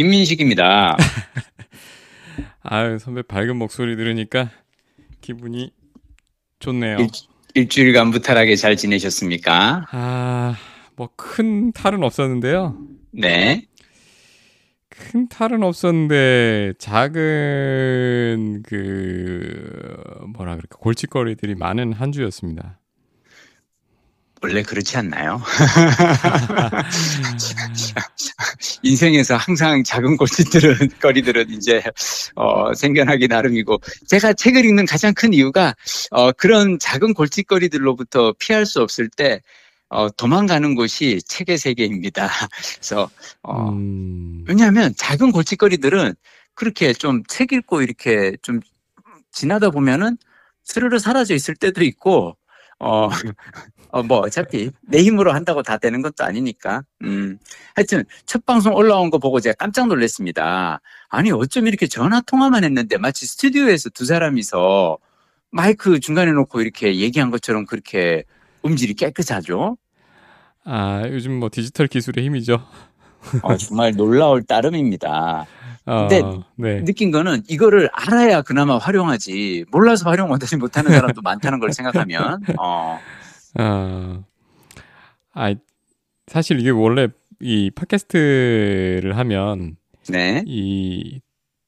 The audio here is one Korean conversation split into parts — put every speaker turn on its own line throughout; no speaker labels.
김민식입니다.
아유, 선배 밝은 목소리 들으니까 기분이 좋네요.
일, 주일간 무탈하게 잘 지내셨습니까?
아, 뭐 큰 탈은 없었는데요.
네.
큰 탈은 없었는데 작은 그 뭐라 그럴까 골칫거리들이 많은 한 주였습니다.
원래 그렇지 않나요? 인생에서 항상 작은 골칫들은 거리들은 이제 어, 생겨나기 나름이고 제가 책을 읽는 가장 큰 이유가 어, 그런 작은 골칫거리들로부터 피할 수 없을 때 어, 도망가는 곳이 책의 세계입니다. 그래서 어, 음... 왜냐하면 작은 골칫거리들은 그렇게 좀 책 읽고 이렇게 좀 지나다 보면은 스르르 사라져 있을 때도 있고 어, 어, 뭐, 어차피 내 힘으로 한다고 다 되는 것도 아니니까. 음. 하여튼, 첫 방송 올라온 거 보고 제가 깜짝 놀랐습니다. 아니, 어쩜 이렇게 전화 통화만 했는데 마치 스튜디오에서 두 사람이서 마이크 중간에 놓고 이렇게 얘기한 것처럼 그렇게 음질이 깨끗하죠?
아, 요즘 뭐 디지털 기술의 힘이죠.
어, 정말 놀라울 따름입니다. 근데 어, 네. 느낀 거는 이거를 알아야 그나마 활용하지 몰라서 활용 못하지 못하는 사람도 많다는 걸 생각하면 어. 어,
아 사실 이게 원래 이 팟캐스트를 하면
네.
이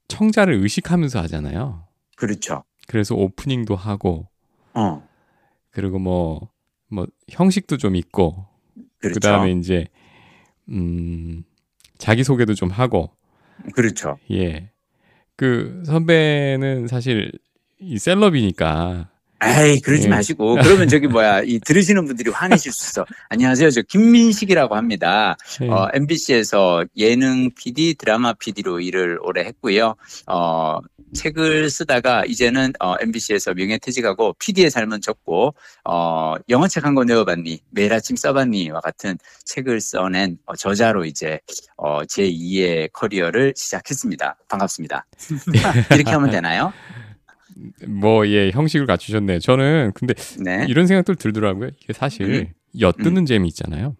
청자를 의식하면서 하잖아요.
그렇죠.
그래서 오프닝도 하고
어.
그리고 뭐뭐 뭐 형식도 좀 있고
그렇죠.
그 다음에 이제 음 자기 소개도 좀 하고
그렇죠.
예. 그 선배는 사실 이 셀럽이니까
에이 그러지 예. 마시고 그러면 저기 뭐야 이 들으시는 분들이 화내실 수 있어. 안녕하세요, 저 김민식이라고 합니다. 예. 어, MBC에서 예능 PD, 드라마 PD로 일을 오래 했고요. 어, 책을 쓰다가 이제는 어, MBC에서 명예퇴직하고 PD의 삶은 적고 어, 영어 책 한권 내어봤니, 매일 아침 써봤니와 같은 책을 써낸 어, 저자로 이제 어, 제 2의 커리어를 시작했습니다. 반갑습니다. 이렇게 하면 되나요?
뭐, 예, 형식을 갖추셨네. 저는 근데 네. 이런 생각들 들더라고요. 이게 사실 음. 엿드는 음. 재미 있잖아요.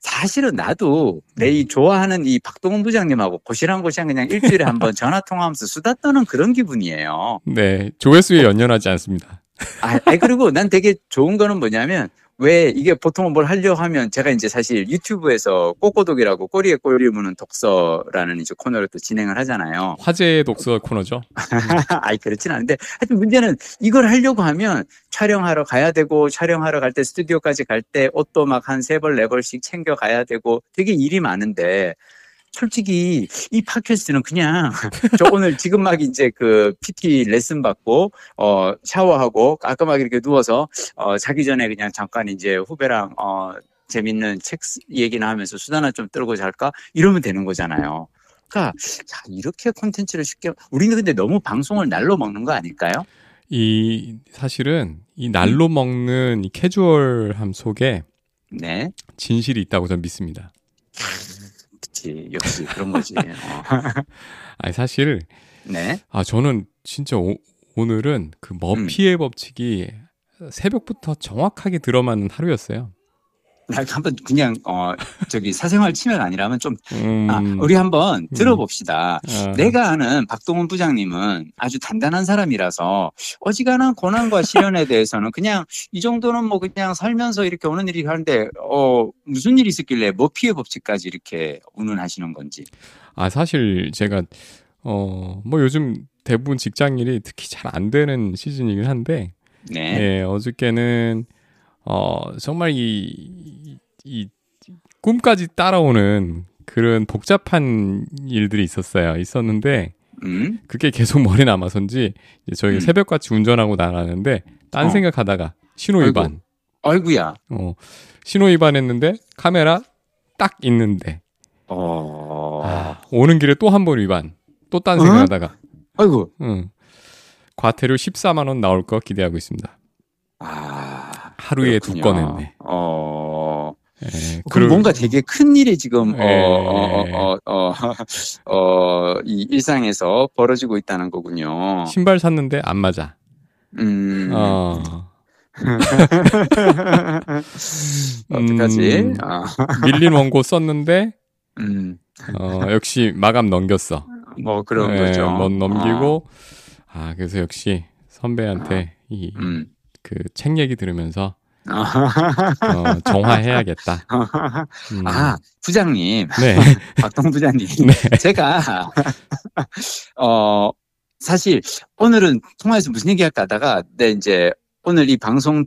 사실은 나도 내이 음. 좋아하는 이 박동훈 부장님하고 고시랑고시랑 그냥 일주일에 한 번 전화 통화하면서 수다 떠는 그런 기분이에요.
네, 조회수에 연연하지 않습니다.
아, 아니, 그리고 난 되게 좋은 거는 뭐냐면 왜 이게 보통은 뭘 하려고 하면 제가 이제 사실 유튜브에서 꼬꼬독이라고 꼬리에 꼬리 무는 독서라는 이제 코너를 또 진행을 하잖아요.
화제 독서 코너죠.
아이 그렇진 않은데 하여튼 문제는 이걸 하려고 하면 촬영하러 가야 되고 촬영하러 갈 때 스튜디오까지 갈 때 옷도 막 한 세 벌 네 벌씩 챙겨 가야 되고 되게 일이 많은데 솔직히 이 팟캐스트는 그냥 저 오늘 지금 막 이제 그 PT 레슨 받고 어 샤워하고 깔끔하게 이렇게 누워서 어 자기 전에 그냥 잠깐 이제 후배랑 어 재밌는 책 얘기나 하면서 수다나 좀 떨고 잘까 이러면 되는 거잖아요. 그러니까 자, 이렇게 콘텐츠를 쉽게 우리는 근데 너무 방송을 날로 먹는 거 아닐까요?
이 사실은 이 날로 음. 먹는 이 캐주얼함 속에
네.
진실이 있다고 저는 믿습니다.
그렇지 역시 그런 거지. 어.
아니 사실
네.
아 저는 진짜 오, 오늘은 그 머피의 음. 법칙이 새벽부터 정확하게 들어맞는 하루였어요.
한번 그냥 어 저기 사생활 침해가 아니라면 좀 음... 아, 우리 한번 음. 들어봅시다. 음... 내가 아는 박동훈 부장님은 아주 단단한 사람이라서 어지간한 고난과 시련에 대해서는 그냥 이 정도는 뭐 그냥 살면서 이렇게 오는 일이 하는데 어 무슨 일이 있었길래 뭐 피해 법칙까지 이렇게 운운하시는 건지.
아 사실 제가 어 뭐 요즘 대부분 직장 일이 특히 잘 안 되는 시즌이긴 한데
네.
네 어저께는 어, 정말 이, 이, 꿈까지 따라오는 그런 복잡한 일들이 있었어요. 있었는데,
음?
그게 계속 머리 남아서인지, 저희 음. 새벽같이 운전하고 나가는데, 딴 어. 생각하다가, 신호 위반.
아이고. 야
어, 신호 위반 했는데, 카메라 딱 있는데,
어...
아, 오는 길에 또 한 번 위반. 또 딴 생각하다가. 어?
아이고.
응. 과태료 14만 원 나올 거 기대하고 있습니다.
아.
하루에 두 건 했네.
어. 예, 그럼 뭔가 되게 큰 일이 지금 예. 어 어 어 어이 어, 어, 어, 일상에서 벌어지고 있다는 거군요.
신발 샀는데 안 맞아.
음.
어.
어떡하지? 음,
밀린 원고 썼는데
음.
어, 역시 마감 넘겼어.
뭐 그런 네, 거죠.
뭐 넘기고, 어. 아, 그래서 역시 선배한테 이, 음. 그 책 얘기 들으면서 어, 정화해야겠다.
음. 아, 부장님. 네. 박동 부장님. 네. 제가, 어, 사실 오늘은 통화에서 무슨 얘기 할까 하다가, 네, 이제 오늘 이 방송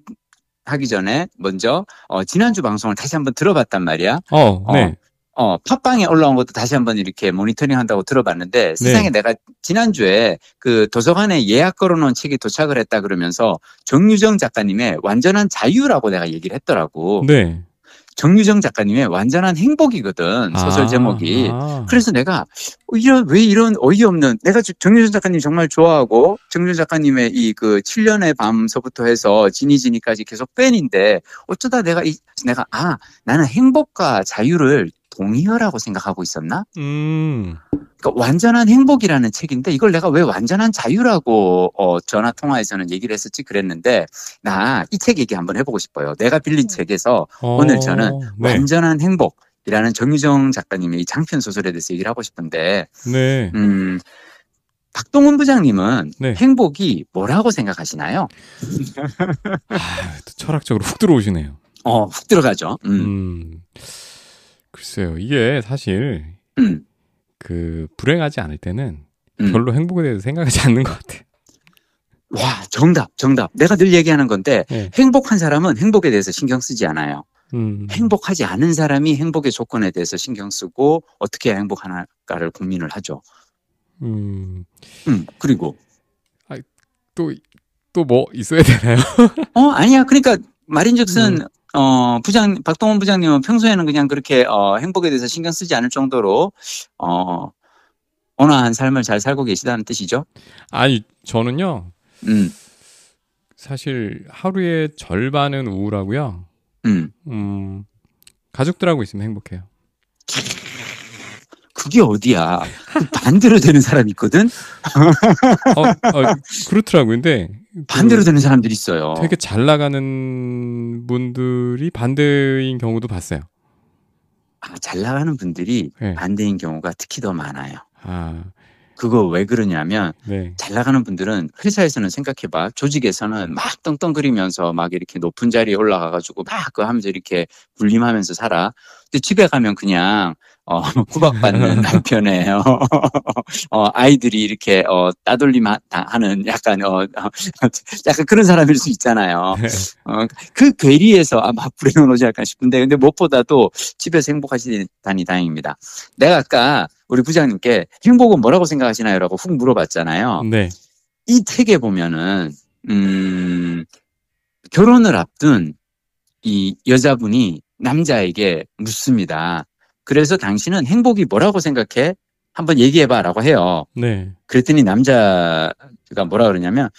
하기 전에 먼저, 어, 지난주 방송을 다시 한번 들어봤단 말이야.
어, 네. 어,
어, 팟빵에 올라온 것도 다시 한번 이렇게 모니터링 한다고 들어봤는데 네. 세상에 내가 지난주에 그 도서관에 예약 걸어놓은 책이 도착을 했다 그러면서 정유정 작가님의 완전한 자유라고 내가 얘기를 했더라고.
네.
정유정 작가님의 완전한 행복이거든 소설 아, 제목이. 아. 그래서 내가 어, 이런 왜 이런 어이없는 내가 정유정 작가님 정말 좋아하고 정유정 작가님의 이 그 7년의 밤서부터 해서 지니지니까지 계속 팬인데 어쩌다 내가 이 내가 아 나는 행복과 자유를 동의어라고 생각하고 있었나?
음.
그러니까 완전한 행복이라는 책인데 이걸 내가 왜 완전한 자유라고 어, 전화 통화에서는 얘기를 했었지 그랬는데 나 이 책 얘기 한번 해보고 싶어요. 내가 빌린 책에서 어, 오늘 저는 네. 완전한 행복 이라는 정유정 작가님의 이 장편 소설에 대해서 얘기를 하고 싶은데,
네.
음. 박동훈 부장님은 네. 행복이 뭐라고 생각하시나요?
아, 철학적으로 훅 들어오시네요.
어, 훅 들어가죠. 음.
음. 글쎄요, 이게 사실
음.
그 불행하지 않을 때는 음. 별로 행복에 대해서 생각하지 않는 것 같아.
와, 정답, 정답. 내가 늘 얘기하는 건데 네. 행복한 사람은 행복에 대해서 신경 쓰지 않아요.
음.
행복하지 않은 사람이 행복의 조건에 대해서 신경 쓰고 어떻게 행복하나를 고민을 하죠.
음.
음 그리고
아, 또또 뭐 있어야 되나요?
어, 아니야. 그러니까 말인즉슨 음. 어, 부장, 박동원 부장님은 평소에는 그냥 그렇게, 어, 행복에 대해서 신경 쓰지 않을 정도로, 어, 온화한 삶을 잘 살고 계시다는 뜻이죠?
아니, 저는요,
음.
사실 하루의 절반은 우울하고요.
음.
음, 가족들하고 있으면 행복해요.
그게 어디야? 반대로 되는 사람 있거든?
어, 어, 그렇더라고요. 근데
반대로 되는 사람들이 있어요.
되게 잘 나가는 분들이 반대인 경우도 봤어요.
아, 잘 나가는 분들이 네. 반대인 경우가 특히 더 많아요.
아.
그거 왜 그러냐면
네.
잘 나가는 분들은 회사에서는 생각해봐 조직에서는 막 떵떵거리면서 막 이렇게 높은 자리에 올라가가지고 막 그거 하면서 이렇게 군림하면서 살아. 근데 집에 가면 그냥 어, 구박받는 남편의 어, 어, 아이들이 이렇게 어, 따돌림 하는 약간 어, 어, 약간 그런 사람일 수 있잖아요. 네. 어, 그 괴리에서 아마 불행은 오지 않을까 싶은데 근데 무엇보다도 집에서 행복하시다니 다행입니다. 내가 아까 우리 부장님께 행복은 뭐라고 생각하시나요?라고 훅 물어봤잖아요.
네.
이 책에 보면은 음, 결혼을 앞둔 이 여자분이 남자에게 묻습니다. 그래서 당신은 행복이 뭐라고 생각해? 한번 얘기해봐 라고 해요.
네.
그랬더니 남자가 뭐라 그러냐면,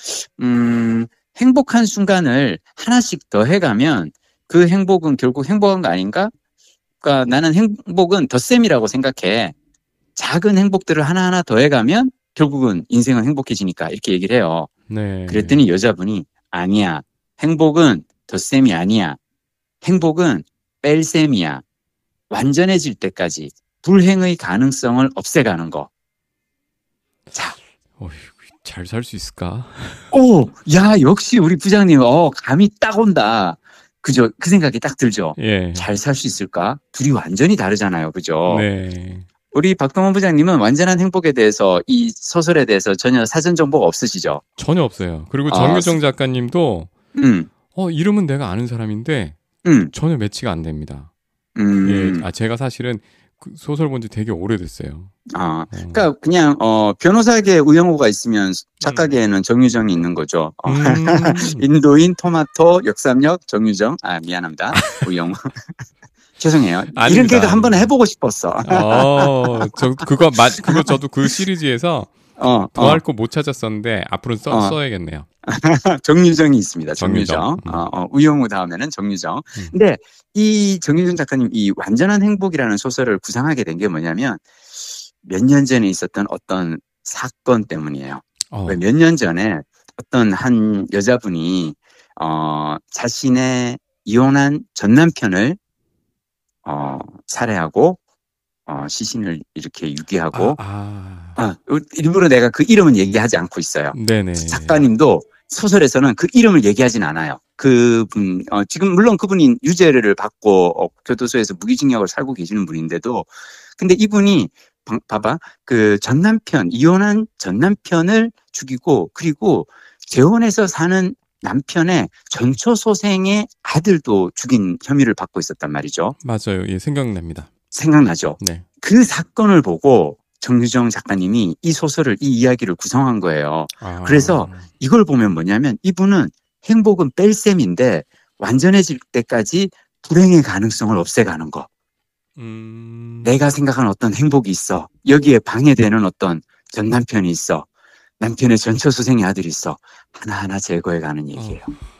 음, 행복한 순간을 하나씩 더 해가면 그 행복은 결국 행복한 거 아닌가? 그러니까 나는 행복은 덧셈이라고 생각해. 작은 행복들을 하나하나 더 해가면 결국은 인생은 행복해지니까 이렇게 얘기를 해요.
네.
그랬더니 여자분이 아니야. 행복은 덧셈이 아니야. 행복은 뺄셈이야. 완전해질 때까지 불행의 가능성을 없애가는 거. 자.
잘 살 수 있을까?
오, 야, 역시 우리 부장님, 어, 감이 딱 온다. 그죠? 그 생각이 딱 들죠?
예.
잘 살 수 있을까? 둘이 완전히 다르잖아요. 그죠?
네.
우리 박동원 부장님은 완전한 행복에 대해서 이 소설에 대해서 전혀 사전 정보가 없으시죠?
전혀 없어요. 그리고 정유정 아, 작가님도
음.
어 이름은 내가 아는 사람인데
음.
전혀 매치가 안 됩니다.
음.
예, 아 제가 사실은 그 소설 본 지 되게 오래됐어요.
아, 어. 그러니까 그냥 어 변호사계 우영우가 있으면 작가계에는 음. 정유정이 있는 거죠. 어. 음. 인도인 토마토 역삼역 정유정. 아 미안합니다. 우영우. 죄송해요. 아닙니다. 이런 개그 한 번 해보고 싶었어.
어, 저 그거 맞 그거 저도 그 시리즈에서
어,
더할 어. 거못 찾았었는데 앞으로 써, 어. 써야겠네요.
정유정이 있습니다. 정유정. 정유정. 음. 어, 어, 우영우 다음에는 정유정. 음. 근데 이 정유정 작가님 이 완전한 행복이라는 소설을 구상하게 된 게 뭐냐면 몇 년 전에 있었던 어떤 사건 때문이에요.
어.
몇년 전에 어떤 한 여자분이 어, 자신의 이혼한 전 남편을 어, 살해하고 어, 시신을 이렇게 유기하고
아,
아, 일부러 내가 그 이름은 얘기하지 않고 있어요.
네네.
작가님도 소설에서는 그 이름을 얘기하진 않아요. 그분 어, 지금 물론 그분이 유죄를 받고 어, 교도소에서 무기징역을 살고 계시는 분인데도 근데 이분이 방- 봐봐 그 전 남편 이혼한 전 남편을 죽이고 그리고 재혼해서 사는 남편의 전초소생의 아들도 죽인 혐의를 받고 있었단 말이죠.
맞아요. 예, 생각납니다.
생각나죠?
네.
그 사건을 보고 정유정 작가님이 이 소설을 이 이야기를 구성한 거예요.
아,
그래서 이걸 보면 뭐냐면 이분은 행복은 뺄셈인데 완전해질 때까지 불행의 가능성을 없애가는 거.
음,
내가 생각하는 어떤 행복이 있어. 여기에 방해되는 어떤 전 남편이 있어. 남편의 전처수생의 아들이 있어. 하나하나 제거해가는 얘기예요.
이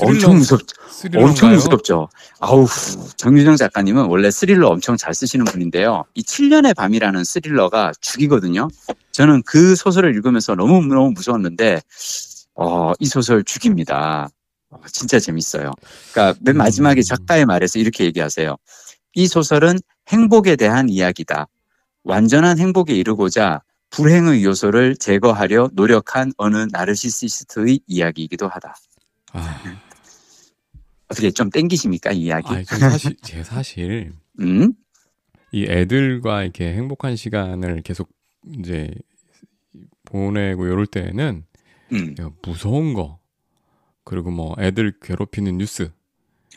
엄청 무섭,
스릴러인가요?
엄청 무섭죠. 아우, 정유정 작가님은 원래 스릴러 엄청 잘 쓰시는 분인데요. 이 7년의 밤이라는 스릴러가 죽이거든요. 저는 그 소설을 읽으면서 너무 너무 무서웠는데, 어, 이 소설 죽입니다. 어, 진짜 재밌어요. 그러니까 맨 마지막에
음.
작가의 말에서 이렇게 얘기하세요. 이 소설은 행복에 대한 이야기다. 완전한 행복에 이르고자 불행의 요소를 제거하려 노력한 어느 나르시시스트의 이야기이기도 하다.
아,
어떻게 좀 땡기십니까, 이 이야기?
저 사실 제 사실
음?
이 애들과 이렇게 행복한 시간을 계속 이제 보내고 이럴 때에는
음.
무서운 거 그리고 뭐 애들 괴롭히는 뉴스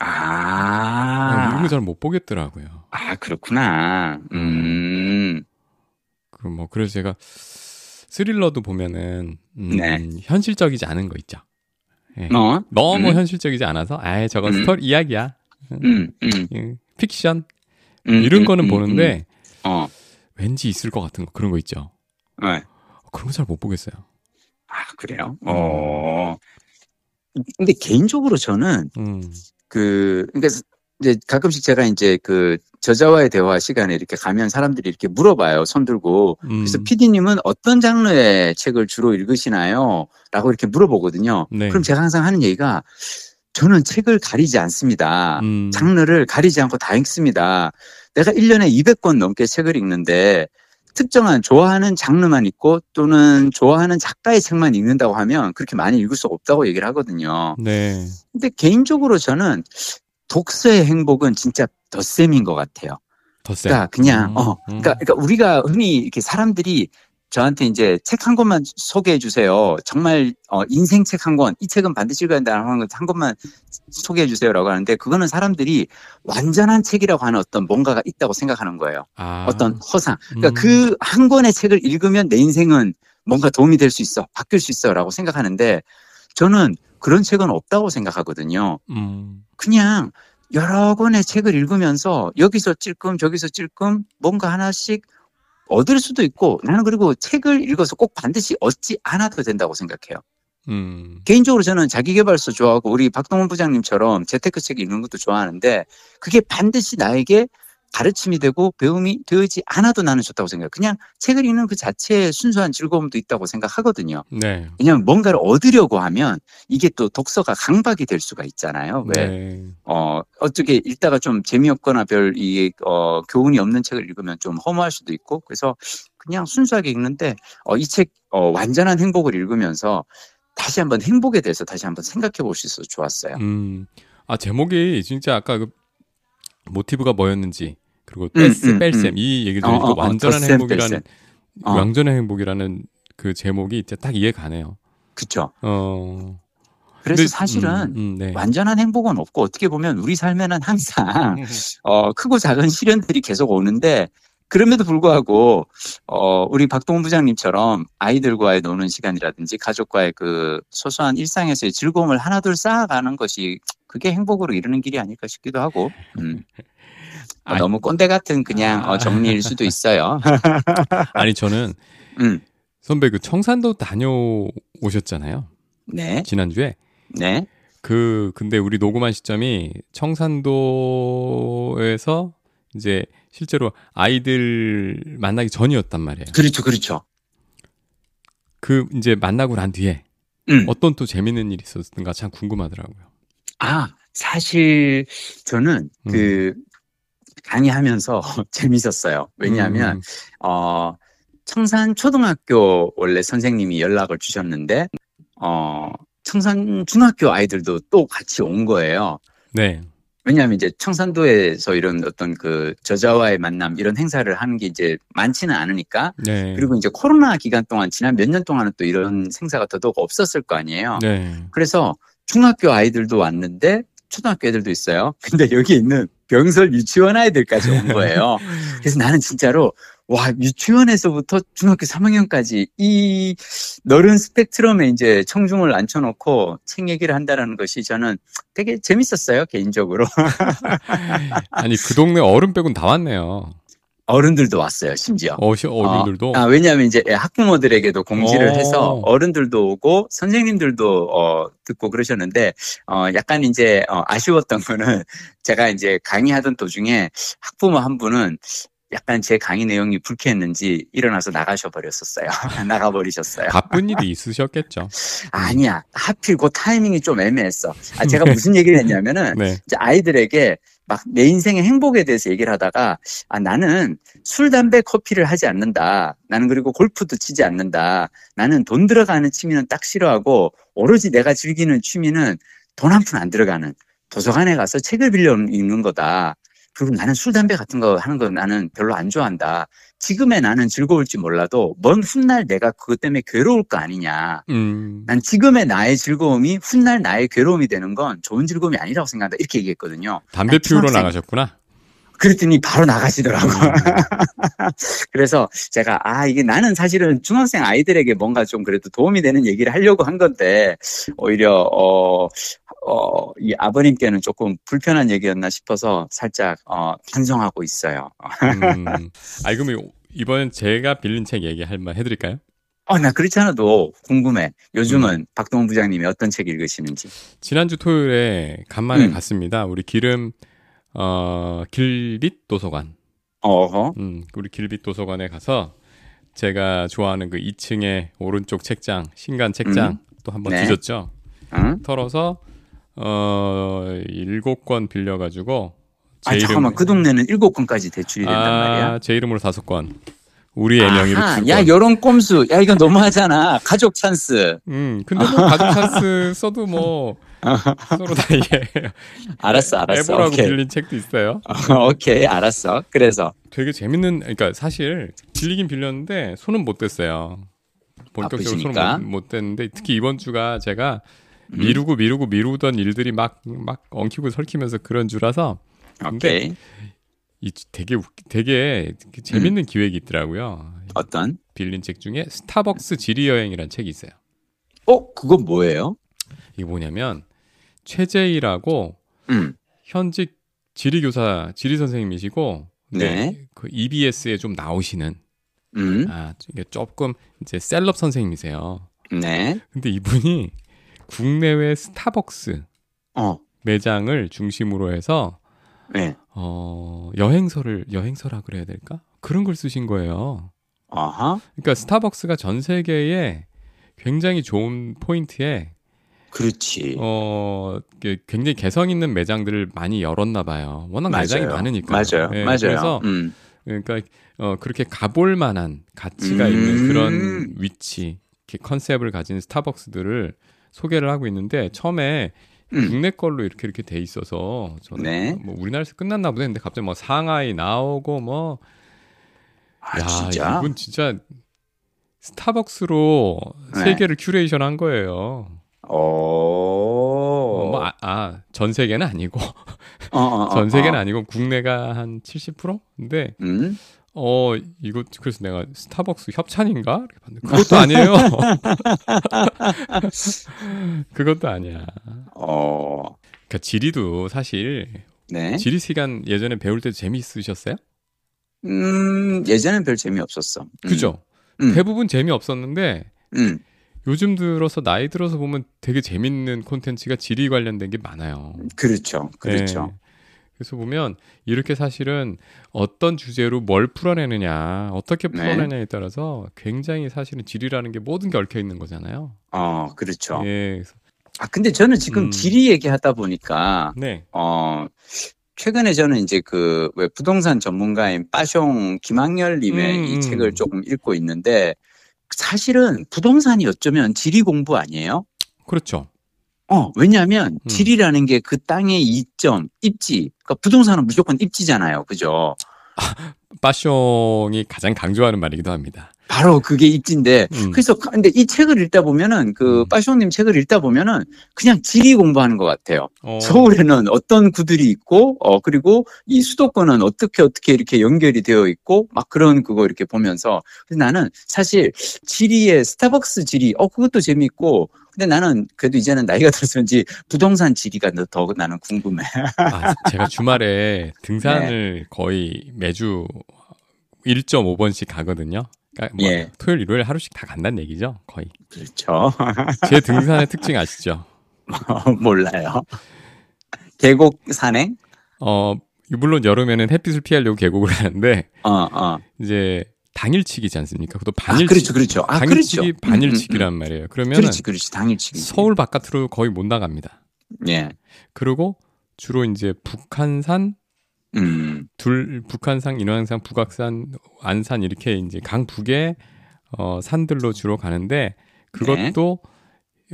아,
이런 거 잘 못 보겠더라고요.
아, 그렇구나. 음,
그 뭐 그래서 제가 스릴러도 보면은 음,
네.
현실적이지 않은 거 있죠. 예.
뭐,
너무
음.
현실적이지 않아서 아예 저건
음.
스토리 이야기야.
음, 음,
예, 픽션
음,
이런
음,
거는
음,
보는데
음. 어,
왠지 있을 것 같은 거 그런 거 있죠.
네.
그런 거 잘 못 보겠어요.
아, 그래요? 어. 근데 개인적으로 저는
음.
그, 그러니까 이제 가끔씩 제가 이제 그 저자와의 대화 시간에 이렇게 가면 사람들이 이렇게 물어봐요. 손 들고.
음.
그래서 PD님은 어떤 장르의 책을 주로 읽으시나요? 라고 이렇게 물어보거든요.
네.
그럼 제가 항상 하는 얘기가 저는 책을 가리지 않습니다.
음.
장르를 가리지 않고 다 읽습니다. 내가 1년에 200권 넘게 책을 읽는데 특정한 좋아하는 장르만 읽고 또는 좋아하는 작가의 책만 읽는다고 하면 그렇게 많이 읽을 수 없다고 얘기를 하거든요.
네.
근데 개인적으로 저는 독서의 행복은 진짜 덧셈인 것 같아요.
덧셈.
그러니까 그냥
음,
어
음.
그러니까, 그러니까 우리가 흔히 이렇게 사람들이 저한테 이제 책 한 권만 소개해 주세요. 정말 어 인생 책 한 권, 이 책은 반드시 읽어야 한다는 한, 권만 소개해 주세요라고 하는데 그거는 사람들이 완전한 책이라고 하는 어떤 뭔가가 있다고 생각하는 거예요.
아.
어떤 허상. 그러니까
음.
그한 권의 책을 읽으면 내 인생은 뭔가 도움이 될 수 있어, 바뀔 수 있어라고 생각하는데 저는 그런 책은 없다고 생각하거든요.
음.
그냥 여러 권의 책을 읽으면서 여기서 찔끔 저기서 찔끔 뭔가 하나씩 얻을 수도 있고 나는 그리고 책을 읽어서 꼭 반드시 얻지 않아도 된다고 생각해요.
음.
개인적으로 저는 자기개발서 좋아하고 우리 박동원 부장님처럼 재테크 책 읽는 것도 좋아하는데 그게 반드시 나에게 가르침이 되고 배움이 되지 않아도 나는 좋다고 생각해요. 그냥 책을 읽는 그 자체의 순수한 즐거움도 있다고 생각하거든요.
네.
왜냐하면 뭔가를 얻으려고 하면 이게 또 독서가 강박이 될 수가 있잖아요. 왜?
네.
어, 어떻게 읽다가 좀 재미없거나 별, 이, 어, 교훈이 없는 책을 읽으면 좀 허무할 수도 있고, 그래서 그냥 순수하게 읽는데, 어, 이 책, 어, 완전한 행복을 읽으면서 다시 한번 행복에 대해서 다시 한번 생각해 볼 수 있어서 좋았어요.
음. 아, 제목이 진짜 아까 그 모티브가 뭐였는지 그리고
음,
뺄셈,
음,
뺄셈
음.
이 얘기를
어, 어, 어,
완전한
덧셈,
행복이라는.
어.
완전한 행복이라는 그 제목이 진짜 딱 이해 가네요.
그쵸.
어.
그래서
근데,
사실은
음, 음, 네.
완전한 행복은 없고, 어떻게 보면 우리 삶에는 항상 어, 크고 작은 시련들이 계속 오는데 그럼에도 불구하고 어, 우리 박동훈 부장님처럼 아이들과의 노는 시간이라든지 가족과의 그 소소한 일상에서의 즐거움을 하나둘 쌓아가는 것이 그게 행복으로 이르는 길이 아닐까 싶기도 하고 음. 어. 너무 꼰대 같은 그냥 어, 정리일 수도 있어요.
아니 저는
음.
선배 그 청산도 다녀오셨잖아요.
네,
지난주에.
네,
그 근데 우리 녹음한 시점이 청산도에서 이제 실제로 아이들 만나기 전이었단 말이에요.
그렇죠, 그렇죠.
그 이제 만나고 난 뒤에
음.
어떤 또 재밌는 일이 있었는가 참 궁금하더라고요.
아, 사실 저는
음.
그 강의하면서 재밌었어요. 왜냐하면, 음. 어, 청산 초등학교 원래 선생님이 연락을 주셨는데, 어, 청산 중학교 아이들도 또 같이 온 거예요.
네.
왜냐하면 이제 청산도에서 이런 어떤 그 저자와의 만남 이런 행사를 하는 게 이제 많지는 않으니까 네. 그리고 이제 코로나 기간 동안 지난 몇 년 동안은 또 이런 행사가 더더욱 없었을 거 아니에요. 네. 그래서 중학교 아이들도 왔는데 초등학교 애들도 있어요. 근데 여기 있는 병설 유치원 아이들까지 온 거예요. 그래서 나는 진짜로 와, 유치원에서부터 중학교 3학년까지 이 넓은 스펙트럼에 이제 청중을 앉혀놓고 책 얘기를 한다는 것이 저는 되게 재밌었어요, 개인적으로.
아니, 그 동네 어른 빼곤 다 왔네요.
어른들도 왔어요, 심지어.
어, 어른들도?
어, 아, 왜냐하면 이제 학부모들에게도 공지를 오. 어. 해서 어른들도 오고 선생님들도 어, 듣고 그러셨는데, 어, 약간 이제 어, 아쉬웠던 거는 제가 이제 강의하던 도중에 학부모 한 분은 약간 제 강의 내용이 불쾌했는지 일어나서 나가셔 버렸었어요. 나가 버리셨어요.
바쁜 일이 있으셨겠죠.
아니야. 하필 그 타이밍이 좀 애매했어. 아, 제가 무슨 얘기를 했냐면은 네. 이제 아이들에게 막 내 인생의 행복에 대해서 얘기를 하다가 아, 나는 술, 담배, 커피를 하지 않는다. 나는 그리고 골프도 치지 않는다. 나는 돈 들어가는 취미는 딱 싫어하고 오로지 내가 즐기는 취미는 돈 한 푼 안 들어가는 도서관에 가서 책을 빌려 읽는 거다. 그리고 나는 술, 담배 같은 거 하는 거 나는 별로 안 좋아한다. 지금의 나는 즐거울지 몰라도 먼 훗날 내가 그것 때문에 괴로울 거 아니냐. 음. 난 지금의 나의 즐거움이 훗날 나의 괴로움이 되는 건 좋은 즐거움이 아니라고 생각한다. 이렇게 얘기했거든요.
담배 피우러 나가셨구나.
그랬더니 바로 나가시더라고요. 음. 그래서 제가, 아, 이게 나는 사실은 중학생 아이들에게 뭔가 좀 그래도 도움이 되는 얘기를 하려고 한 건데, 오히려, 어, 어, 이 아버님께는 조금 불편한 얘기였나 싶어서 살짝, 어, 반성하고 있어요.
음. 아, 그럼 이번엔 제가 빌린 책 얘기할 말 해드릴까요?
어, 나 그렇지 않아도 궁금해. 요즘은 음. 박동원 부장님이 어떤 책 읽으시는지.
지난주 토요일에 간만에 음. 갔습니다. 우리 기름, 어, 길빛 도서관.
어허.
음, 우리 길빛 도서관에 가서 제가 좋아하는 그 2층에 오른쪽 책장, 신간 책장 음. 또 한번 네. 뒤졌죠. 응? 털어서 어 일곱 권 빌려가지고
아 잠깐만 그 동네는 일곱 권까지 대출이 된단 아, 말이야?
제 이름으로 다섯 권. 우리 애명이로
야, 요런 꼼수. 야, 이건 너무하잖아. 가족 찬스.
음, 근데 뭐 가족 찬스 써도 뭐 서로 다 이게
알았어, 알았어.
에보라고 오케이. 빌린 책도 있어요.
오케이, 알았어. 그래서
되게 재밌는 그러니까 사실 빌리긴 빌렸는데 손은 못 댔어요. 본격적으로 손은 못, 못 댔는데 특히 이번 주가 제가 음. 미루고 미루고 미루던 일들이 막 막 엉키고 설키면서 그런 주라서 근데 오케이. 이 되게 되게 재밌는 음. 기획이 있더라고요.
어떤?
빌린 책 중에 스타벅스 지리 여행이라는 책이 있어요.
어, 그건 뭐예요?
이게 뭐냐면 최재희라고 음. 현직 지리 교사 지리 선생님이시고 네. 그 EBS에 좀 나오시는 음. 아, 이게 조금 이제 셀럽 선생님이세요.
네.
근데 이분이 국내외 스타벅스 어. 매장을 중심으로 해서 네. 어, 여행서를 여행서라 그래야 될까? 그런 걸 쓰신 거예요.
아하.
그러니까 스타벅스가 전 세계에 굉장히 좋은 포인트에
그렇지.
어, 굉장히 개성 있는 매장들을 많이 열었나 봐요. 워낙 맞아요. 매장이 많으니까.
맞아요. 네, 맞아요.
그래서 음. 그러니까 어, 그렇게 가볼 만한 가치가 음. 있는 그런 위치, 컨셉을 가진 스타벅스들을 소개를 하고 있는데 처음에 음. 국내 걸로 이렇게 이렇게 돼 있어서 저는 네. 뭐 우리나라에서 끝났나 보다 했는데 갑자기 뭐 상하이 나오고 뭐
아, 야, 진짜?
이분 진짜 스타벅스로 네. 세계를 큐레이션 한 거예요.
어,
뭐, 아, 아, 전 세계는 아니고. 어, 어, 어 전 세계는 어. 아니고, 국내가 한 70%? 근데, 음? 어, 이거, 그래서 내가 스타벅스 협찬인가? 이렇게 봤는데, 그것도 아니에요. 그것도 아니야.
어.
그니까 지리도 사실, 네. 지리 시간 예전에 배울 때도 재미있으셨어요?
음, 예전엔 별 재미 없었어. 음.
그죠? 음. 대부분 재미 없었는데, 음. 요즘 들어서 나이 들어서 보면 되게 재밌는 콘텐츠가 지리 관련된 게 많아요.
그렇죠. 그렇죠. 네.
그래서 보면 이렇게 사실은 어떤 주제로 뭘 풀어내느냐, 어떻게 네. 풀어내냐에 네. 따라서 굉장히 사실은 지리라는 게 모든 게 얽혀 있는 거잖아요.
어, 그렇죠.
예.
아, 근데 저는 지금 음. 지리 얘기하다 보니까, 네. 어, 최근에 저는 이제 그 왜 부동산 전문가인 빠숑 김학열 님의
음,
이
음.
책을 조금 읽고 있는데 사실은 부동산이 어쩌면 지리 공부 아니에요?
그렇죠.
어, 왜냐하면
음.
지리라는 게 그 땅의 이점, 입지. 그러니까 부동산은 무조건 입지잖아요. 그죠?
빠숑이 가장 강조하는 말이기도 합니다.
바로 그게 입지인데.
음.
그래서 근데 이 책을 읽다 보면은 그
음.
빠숑님 책을 읽다 보면은 그냥 지리 공부하는 것 같아요.
어,
서울에는 어떤 구들이 있고, 어, 그리고 이 수도권은 어떻게 어떻게 이렇게 연결이 되어 있고, 막 그런 그거 이렇게 보면서. 그래서 나는 사실 지리의 스타벅스 지리, 어, 그것도 재밌고, 근데 나는 그래도 이제는 나이가 들어서인지 부동산 지리가 더, 더 나는 궁금해.
아, 제가 주말에
네.
등산을 거의 매주 1.5번씩 가거든요. 그러니까 뭐
예.
토요일, 일요일 하루씩 다 간다는 얘기죠. 거의.
그렇죠.
제 등산의 특징 아시죠?
몰라요. 계곡 산행?
어, 물론 여름에는 햇빛을 피하려고 계곡을 하는데
어, 어.
이제 당일치기지 않습니까? 그것도
아,
반일치.
그렇죠, 그렇죠. 아,
당일치기,
그렇죠.
반일치기란
음, 음,
말이에요.
음.
그러면
그렇지, 그렇지. 당일치기.
서울 바깥으로 거의 못 나갑니다.
예.
그리고 주로 이제 북한산,
음,
둘 북한산, 인왕산, 북악산, 안산 이렇게 이제 강 북의 어, 산들로 주로 가는데 그것도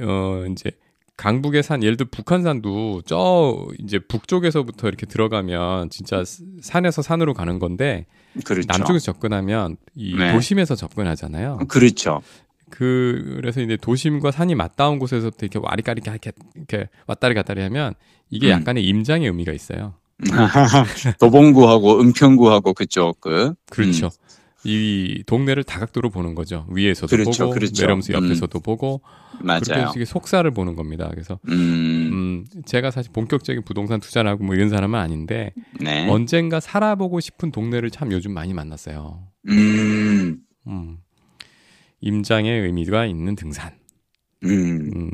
어 이제 강북의 산 예를 들어 북한산도 저 이제 북쪽에서부터 이렇게 들어가면 진짜 스- 산에서 산으로 가는 건데
그렇죠.
남쪽에서 접근하면 이
네.
도심에서 접근하잖아요.
그렇죠.
그 그래서 이제 도심과 산이 맞닿은 곳에서부터 이렇게 와리가리 이렇게 이렇게 왔다리 갔다리 하면 이게
음.
약간의 임장의 의미가 있어요.
도봉구하고 은평구하고 그쪽 그
그렇죠. 이 동네를 다각도로 보는 거죠. 위에서도
그렇죠,
보고
그렇죠.
내려오면서
음.
옆에서도 보고 그렇게
맞아요.
해서 이게 속사를 보는 겁니다. 그래서
음,
음, 제가 사실 본격적인 부동산 투자를 하고 뭐 이런 사람은 아닌데
네.
언젠가 살아보고 싶은 동네를 참 요즘 많이 만났어요.
음,
음. 임장의 의미가 있는 등산.
음.
음.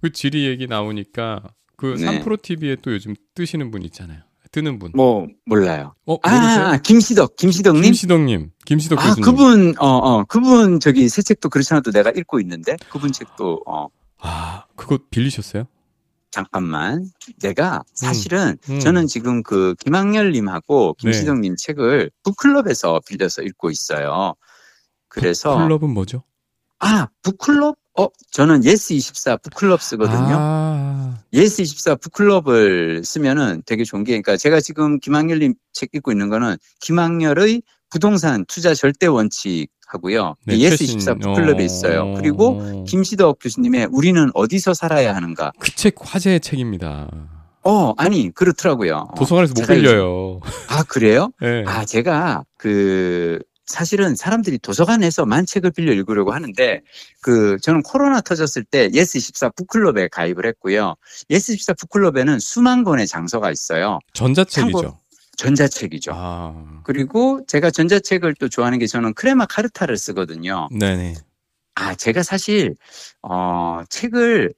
그 지리 얘기 나오니까 그
네.
삼프로 TV에 또 요즘 뜨시는 분 있잖아요. 뜨는 분.
뭐 몰라요.
어, 모르세요?
아, 김시덕, 김시덕님.
김시덕님, 김시덕
아,
교수님.
그분, 어, 어, 그분 저기 새 책도 그렇지 않아도 내가 읽고 있는데 그분 책도 어,
아, 그거 빌리셨어요?
잠깐만. 내가 사실은
음.
저는 지금 그 김학렬님하고
네.
김시덕님 책을 book club에서 빌려서 읽고 있어요. 그래서
클럽은 뭐죠?
아 book club? 어 저는 예스24 book club 쓰거든요.
아,
예스24 book club을 쓰면은 되게 좋은 게 그러니까 제가 지금 김학렬님 책 읽고 있는 거는 김학렬의 부동산 투자 절대 원칙 하고요.
네,
예스24
최신.
book club에
어.
있어요. 그리고 김시덕 교수님의 우리는 어디서 살아야 하는가?
그 책 화제의 책입니다.
어 아니 그렇더라고요. 어,
도서관에서 못
제가
빌려요.
아 그래요?
네.
아, 제가 그 사실은 사람들이 도서관에서 만 책을 빌려 읽으려고 하는데 그 저는 코로나 터졌을 때 예스24 book club에 가입을 했고요. 예스24 book club에는 수만 권의 장서가 있어요.
전자책이죠.
전자책이죠.
아,
그리고 제가 전자책을 또 좋아하는 게 저는 크레마 카르타를 쓰거든요.
네네.
아, 제가 사실 어 책을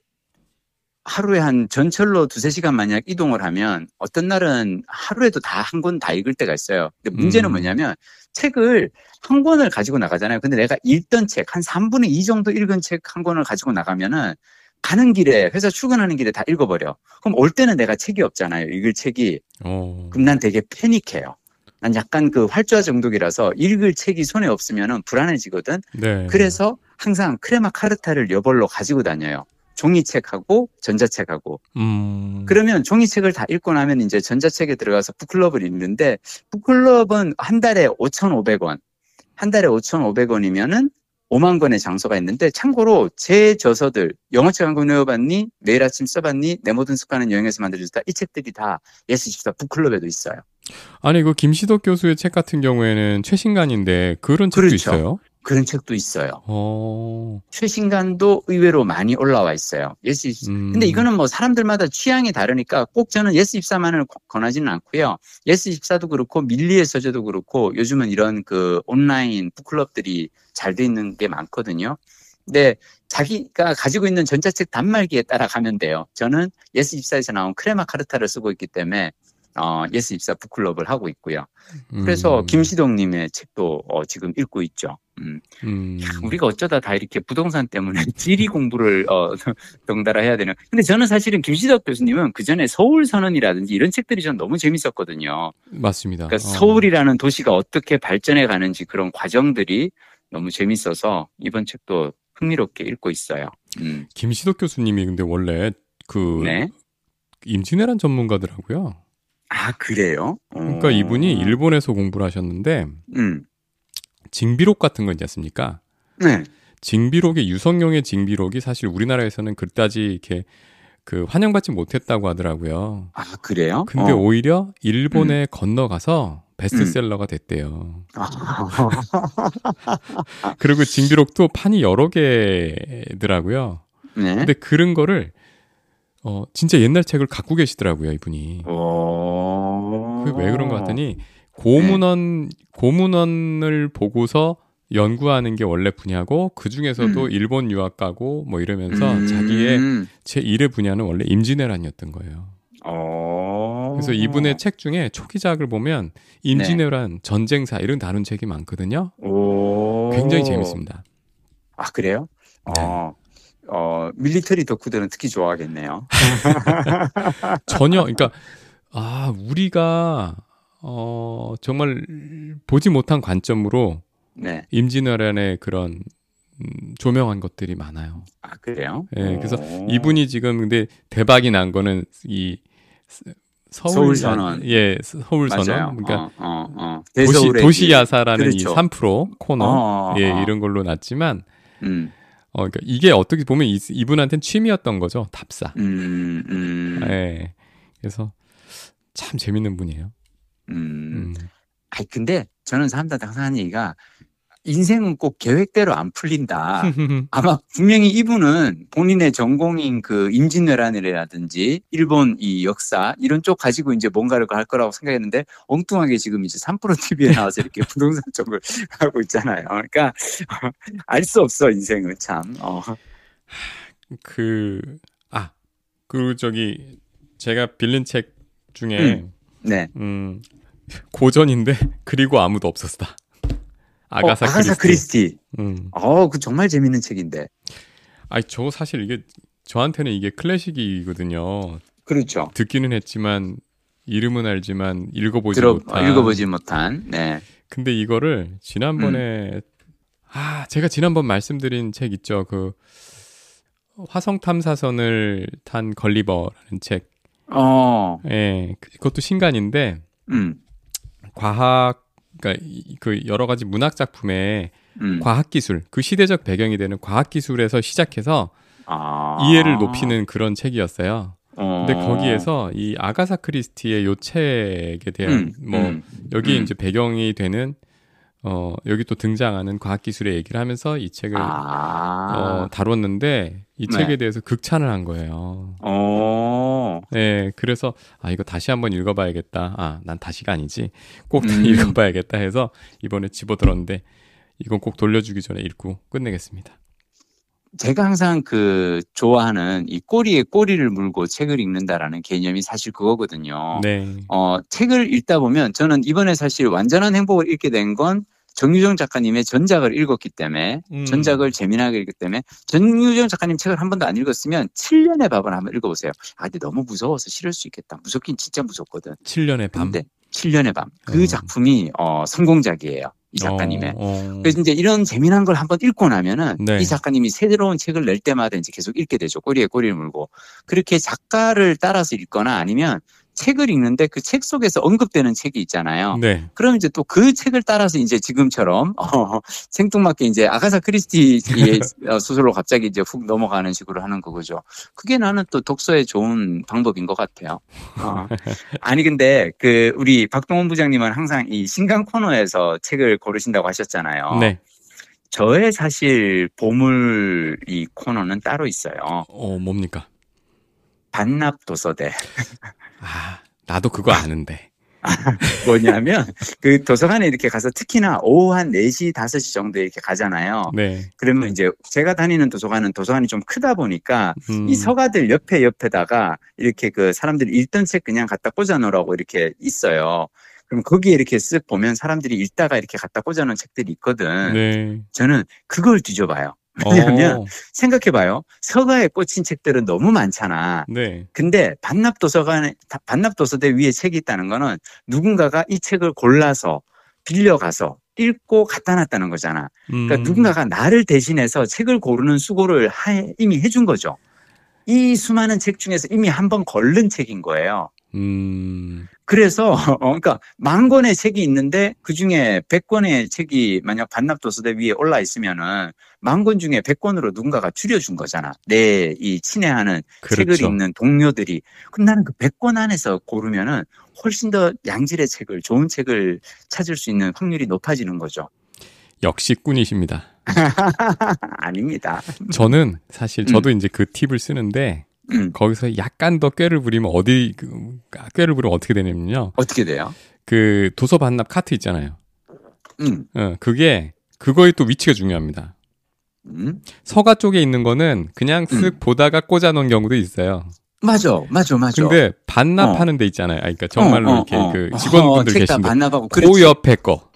하루에 한 전철로 두세 시간 만약 이동을 하면 어떤 날은 하루에도 다 한 권 다 읽을 때가 있어요. 근데 문제는
음.
뭐냐면 책을 한 권을 가지고 나가잖아요. 근데 내가 읽던 책, 한 3분의 2 정도 읽은 책 한 권을 가지고 나가면은 가는 길에, 회사 출근하는 길에 다 읽어버려. 그럼 올 때는 내가 책이 없잖아요. 읽을 책이.
어,
그럼 난 되게 패닉해요. 난 약간 그 활주화 정독이라서 읽을 책이 손에 없으면은 불안해지거든.
네.
그래서 항상 크레마 카르타를 여벌로 가지고 다녀요. 종이책하고 전자책하고.
음,
그러면 종이책을 다 읽고 나면 이제 전자책에 들어가서 북클럽을 읽는데 book club은 한 달에 5,500원. 한 달에 5,500원이면은 5만 권의 장서가 있는데 참고로 제 저서들 영어책 한 권 외워봤니? 매일 아침 써봤니? 내 모든 습관은 여행에서 만들어졌다. 이 책들이 다 예스24 book club에도 있어요.
아니 그 김시덕 교수의 책 같은 경우에는 최신간인데 그런 책도
그렇죠.
있어요.
그런 책도 있어요.
어,
최신간도 의외로 많이 올라와 있어요. 예스24
음,
근데 이거는 뭐 사람들마다 취향이 다르니까 꼭 저는 예스24만을 권하지는 않고요. 예스24도 그렇고 밀리의 서재도 그렇고 요즘은 이런 그 온라인 book club들이 잘 돼 있는 게 많거든요. 근데 자기가 가지고 있는 전자책 단말기에 따라 가면 돼요. 저는 예스24에서 나온 크레마 카르타를 쓰고 있기 때문에 어, 예스24 book club을 하고 있고요. 그래서
음,
김시덕님의 책도 어, 지금 읽고 있죠. 음.
음.
우리가 어쩌다 다 이렇게 부동산 때문에 지리 공부를 어, 덩달아 해야 되는. 근데 저는 사실은 김시덕 교수님은 그 전에 서울 선언이라든지 이런 책들이 전 너무 재밌었거든요.
맞습니다.
그러니까
어.
서울이라는 도시가 어떻게 발전해 가는지 그런 과정들이 너무 재밌어서 이번 책도 흥미롭게 읽고 있어요. 음.
김시덕 교수님이 근데 원래 그
네.
임진왜란 전문가더라고요.
아 그래요?
그러니까
어.
이분이 일본에서 공부를 하셨는데
음.
징비록 같은 거 있지 않습니까?
네.
징비록의 유성룡의 징비록이 사실 우리나라에서는 그다지 이렇게 그 환영받지 못했다고 하더라고요.
아 그래요?
근데
어.
오히려 일본에 건너가서 베스트셀러가 됐대요.
아.
그리고 징비록도 판이 여러 개더라고요.
네.
근데 그런 거를 어 진짜 옛날 책을 갖고 계시더라고요, 이분이.
오.
그게 왜 그런 것 같더니 고문원 고문원을 보고서 연구하는 게 원래 분야고 그 중에서도
음.
일본 유학 가고 뭐 이러면서
음.
자기의 제 1의 분야는 원래 임진왜란이었던 거예요.
어.
그래서 이분의 책 중에 초기작을 보면 임진왜란, 전쟁사 이런 다룬 책이 많거든요.
오.
굉장히 재밌습니다.
아 그래요?
네.
어. 어 밀리터리 덕후들은 특히 좋아하겠네요.
전혀 그러니까 아 우리가 어 정말 보지 못한 관점으로
네.
임진왜란의 그런 음, 조명한 것들이 많아요.
아 그래요?
예, 그래서
오.
이분이 지금 근데 대박이 난 거는 이 서울,
서울 선언.
예 서울. 선언 그러니까
어, 어, 어.
도시
대서울의
도시
길.
야사라는
그렇죠.
이3% 코너
어, 어,
예
어.
이런 걸로 났지만
음,
어 그러니까 이게 어떻게 보면 이, 이분한테는 취미였던 거죠 답사.
음, 음,
예. 그래서 참 재밌는 분이에요.
음.
음.
아니 근데 저는 사람들한테 항상 하는 얘기가 인생은 꼭 계획대로 안 풀린다. 아마 분명히 이분은 본인의 전공인 그 임진왜란이라든지 일본 이 역사 이런 쪽 가지고 이제 뭔가를 할 거라고 생각했는데 엉뚱하게 지금 이제 3프로 TV에 나와서 이렇게 부동산 쪽을 하고 있잖아요. 그러니까 알 수 없어 인생은 참. 어.
그, 아, 그, 저기, 제가 빌린 책 중에,
네.
음, 고전인데, 그리고 아무도 없었다. 아가사,
어, 아가사
크리스티.
크리스티.
음.
어, 그 정말 재밌는 책인데.
아니, 저 사실 이게, 저한테는 이게 클래식이거든요.
그렇죠.
듣기는 했지만, 이름은 알지만, 읽어보지
들어
못한.
읽어보지 못한. 네.
근데 이거를, 지난번에, 아, 제가 지난번 말씀드린 책 있죠. 그, 화성 탐사선을 탄 걸리버라는 책.
어.
예, 그- 그것도 신간인데
음.
과학 그러니까 이- 그 여러 가지 문학 작품에
음.
과학 기술, 그 시대적 배경이 되는 과학 기술에서 시작해서
아.
이해를 높이는 그런 책이었어요.
어.
근데 거기에서 이 아가사 크리스티의 요 책에 대한
음,
뭐
음,
여기
음.
이제 배경이 되는 어 여기 또 등장하는 과학 기술의 얘기를 하면서 이 책을
아.
어 다뤘는데 이
네.
책에 대해서 극찬을 한 거예요.
어.
네, 그래서 아 이거 다시 한번 읽어봐야겠다. 아, 난 다시가 아니지. 꼭
음.
읽어봐야겠다 해서 이번에 집어들었는데 이건 꼭 돌려주기 전에 읽고 끝내겠습니다.
제가 항상 그 좋아하는 이 꼬리에 꼬리를 물고 책을 읽는다라는 개념이 사실 그거거든요.
네,
어, 책을 읽다 보면 저는 이번에 사실 완전한 행복을 읽게 된 건 정유정 작가님의 전작을 읽었기 때문에
음.
전작을 재미나게 읽기 때문에 정유정 작가님 책을 한 번도 안 읽었으면 7년의 밥을 한번 읽어보세요. 아 근데 너무 무서워서 싫을 수 있겠다. 무섭긴 진짜 무섭거든.
7년의 밤.
근데 7년의 밤. 그
어.
작품이 어, 성공작이에요. 이 작가님의.
어, 어.
그래서 이제 이런 재미난 걸 한번 읽고 나면은
네.
이 작가님이 새로운 책을 낼 때마다 이제 계속 읽게 되죠. 꼬리에 꼬리를 물고. 그렇게 작가를 따라서 읽거나 아니면 책을 읽는데 그 책 속에서 언급되는 책이 있잖아요.
네,
그럼 이제 또 그 책을 따라서 이제 지금처럼 어, 생뚱맞게 이제 아가사 크리스티의 어, 소설로 갑자기 이제 훅 넘어가는 식으로 하는 거죠. 그게 나는 또 독서의 좋은 방법인 것 같아요. 어. 아니 근데 그 우리 박동원 부장님은 항상 이 신간 코너에서 책을 고르신다고 하셨잖아요.
네.
저의 사실 보물 이 코너는 따로 있어요.
어, 뭡니까?
반납 도서대.
아, 나도 그거 아는데.
뭐냐면 그 도서관에 이렇게 가서 특히나 오후 한 4시, 5시 정도에 이렇게 가잖아요.
네.
그러면 이제 제가 다니는 도서관은 도서관이 좀 크다 보니까
음,
이 서가들 옆에 옆에다가 이렇게 그 사람들이 읽던 책 그냥 갖다 꽂아 놓으라고 이렇게 있어요. 그럼 거기에 이렇게 쓱 보면 사람들이 읽다가 이렇게 갖다 꽂아 놓은 책들이 있거든.
네.
저는 그걸 뒤져봐요. 왜냐하면
어,
생각해봐요. 서가에 꽂힌 책들은 너무 많잖아.
네.
근데 반납 도서관에 다- 반납 도서대 위에 책이 있다는 거는 누군가가 이 책을 골라서 빌려가서 읽고 갖다 놨다는 거잖아. 그러니까
음,
누군가가 나를 대신해서 책을 고르는 수고를 하- 이미 해준 거죠. 이 수많은 책 중에서 이미 한 번 걸른 책인 거예요.
음,
그래서 어, 그러니까 만 권의 책이 있는데 그 중에 백 권의 책이 만약 반납 도서대 위에 올라 있으면은 만 권 중에 백 권으로 누군가가 줄여준 거잖아. 내 이 친애하는 책을
그렇죠.
읽는 동료들이. 그럼 나는 그백권 안에서 고르면은 훨씬 더 양질의 책을 좋은 책을 찾을 수 있는 확률이 높아지는 거죠.
역시 꾼이십니다.
아닙니다.
저는 사실 저도 이제 그 팁을 쓰는데
음,
거기서 약간 더 꾀를 부리면 어디 그, 꾀를 부리면 어떻게 되냐면요.
어떻게 돼요?
그 도서 반납 카트 있잖아요.
음,
어, 그게 그거의 또 위치가 중요합니다.
음.
서가 쪽에 있는 거는 그냥 쓱 보다가 꽂아 놓은 경우도 있어요.
맞아, 맞아, 맞아.
근데 반납하는 데 있잖아요. 아, 그러니까 정말로
어, 어,
이렇게
어.
그 직원분들
어, 책다
계신데
반납하고
그. 옆에 거,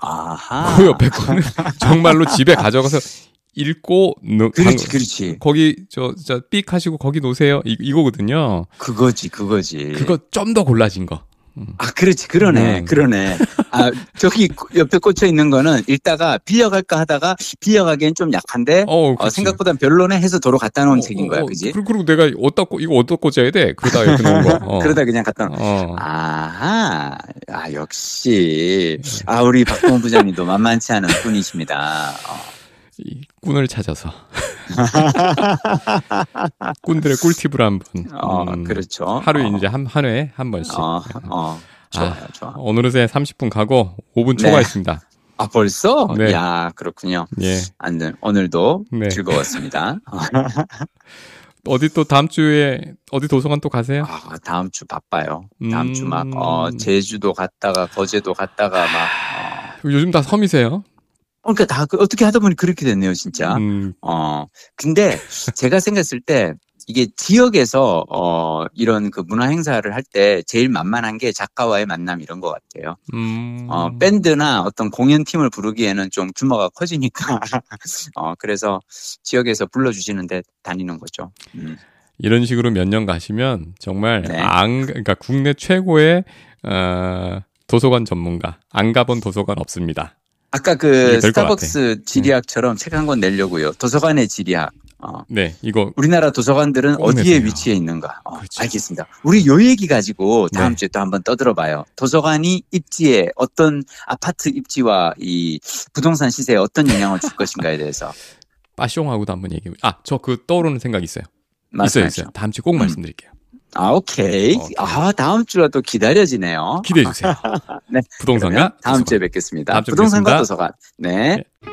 아하.
그 옆에 거는 정말로 집에 가져가서 읽고 노,
그렇지,
방-
그렇지.
거기 저저삑 하시고 거기 놓으세요. 이, 이거거든요.
그거지, 그거지.
그거 좀 더 골라진 거.
아, 그렇지. 그러네.
음.
그러네. 아, 저기 옆에 꽂혀 있는 거는 읽다가 빌려갈까 하다가 빌려가기엔 좀 약한데
어,
어. 생각보다 별로네 해서 도로 갖다 놓은
어,
책인
어,
거야.
어,
그지?
그리고, 그리고 내가 어디다 꽂- 이거 어디다 꽂아야 돼? 그러다 이렇게 놓은 거. 어.
그러다 그냥 갖다 놓은
어.
아하. 아, 역시. 아, 우리 박동훈 부장님도 만만치 않은 분이십니다. 어.
이 꾼을 찾아서 꾼들의 꿀팁을 한번
어,
음,
그렇죠.
하루에
어,
이제 한, 한 회에 한 번씩
어, 어, 좋아요,
아,
좋아.
어느새 30분 가고 5분
네.
초과했습니다.
아, 벌써?
네.
야, 그렇군요.
예.
안 돼. 오늘도
네.
즐거웠습니다. 어,
어디 또 다음 주에 어디 도서관 또 가세요?
아, 다음 주 바빠요. 다음
음.
주 막, 어, 제주도 갔다가, 거제도 갔다가 막, 어.
요즘 다 섬이세요?
그러니까 다, 그- 어떻게 하다 보니 그렇게 됐네요, 진짜.
음,
어, 근데 제가 생각했을 때 이게 지역에서 어, 이런 그 문화 행사를 할 때 제일 만만한 게 작가와의 만남 이런 것 같아요.
음.
어, 밴드나 어떤 공연 팀을 부르기에는 좀 규모가 커지니까. 어, 그래서 지역에서 불러주시는데 다니는 거죠. 음.
이런 식으로 몇 년 가시면 정말
네.
안 그러니까 국내 최고의 어, 도서관 전문가 안 가본 도서관 없습니다.
아까 그 스타벅스 지리학처럼 책한 권 내려고요. 도서관의 지리학. 어,
네, 이거
우리나라 도서관들은
꼭
어디에
내세요.
위치해 있는가? 어,
그렇죠.
알겠습니다. 우리 요 얘기 가지고 다음
네.
주에 또 한번 떠들어봐요. 도서관이 입지에 어떤 아파트 입지와 이 부동산 시세에 어떤 영향을 줄 것인가에 대해서
빠숑하고도 한번 얘기해. 아, 저 그 떠오르는 생각 있어요. 있어요,
말씀하시죠.
있어요. 다음 주에 꼭
음.
말씀드릴게요.
아, 오케이.
오케이.
아, 다음 주가 또 기다려지네요.
기대해 주세요.
네.
부동산가
그러면 다음. 주에 뵙겠습니다.
다음 주에
부동산과
뵙겠습니다.
도서관. 네.
네.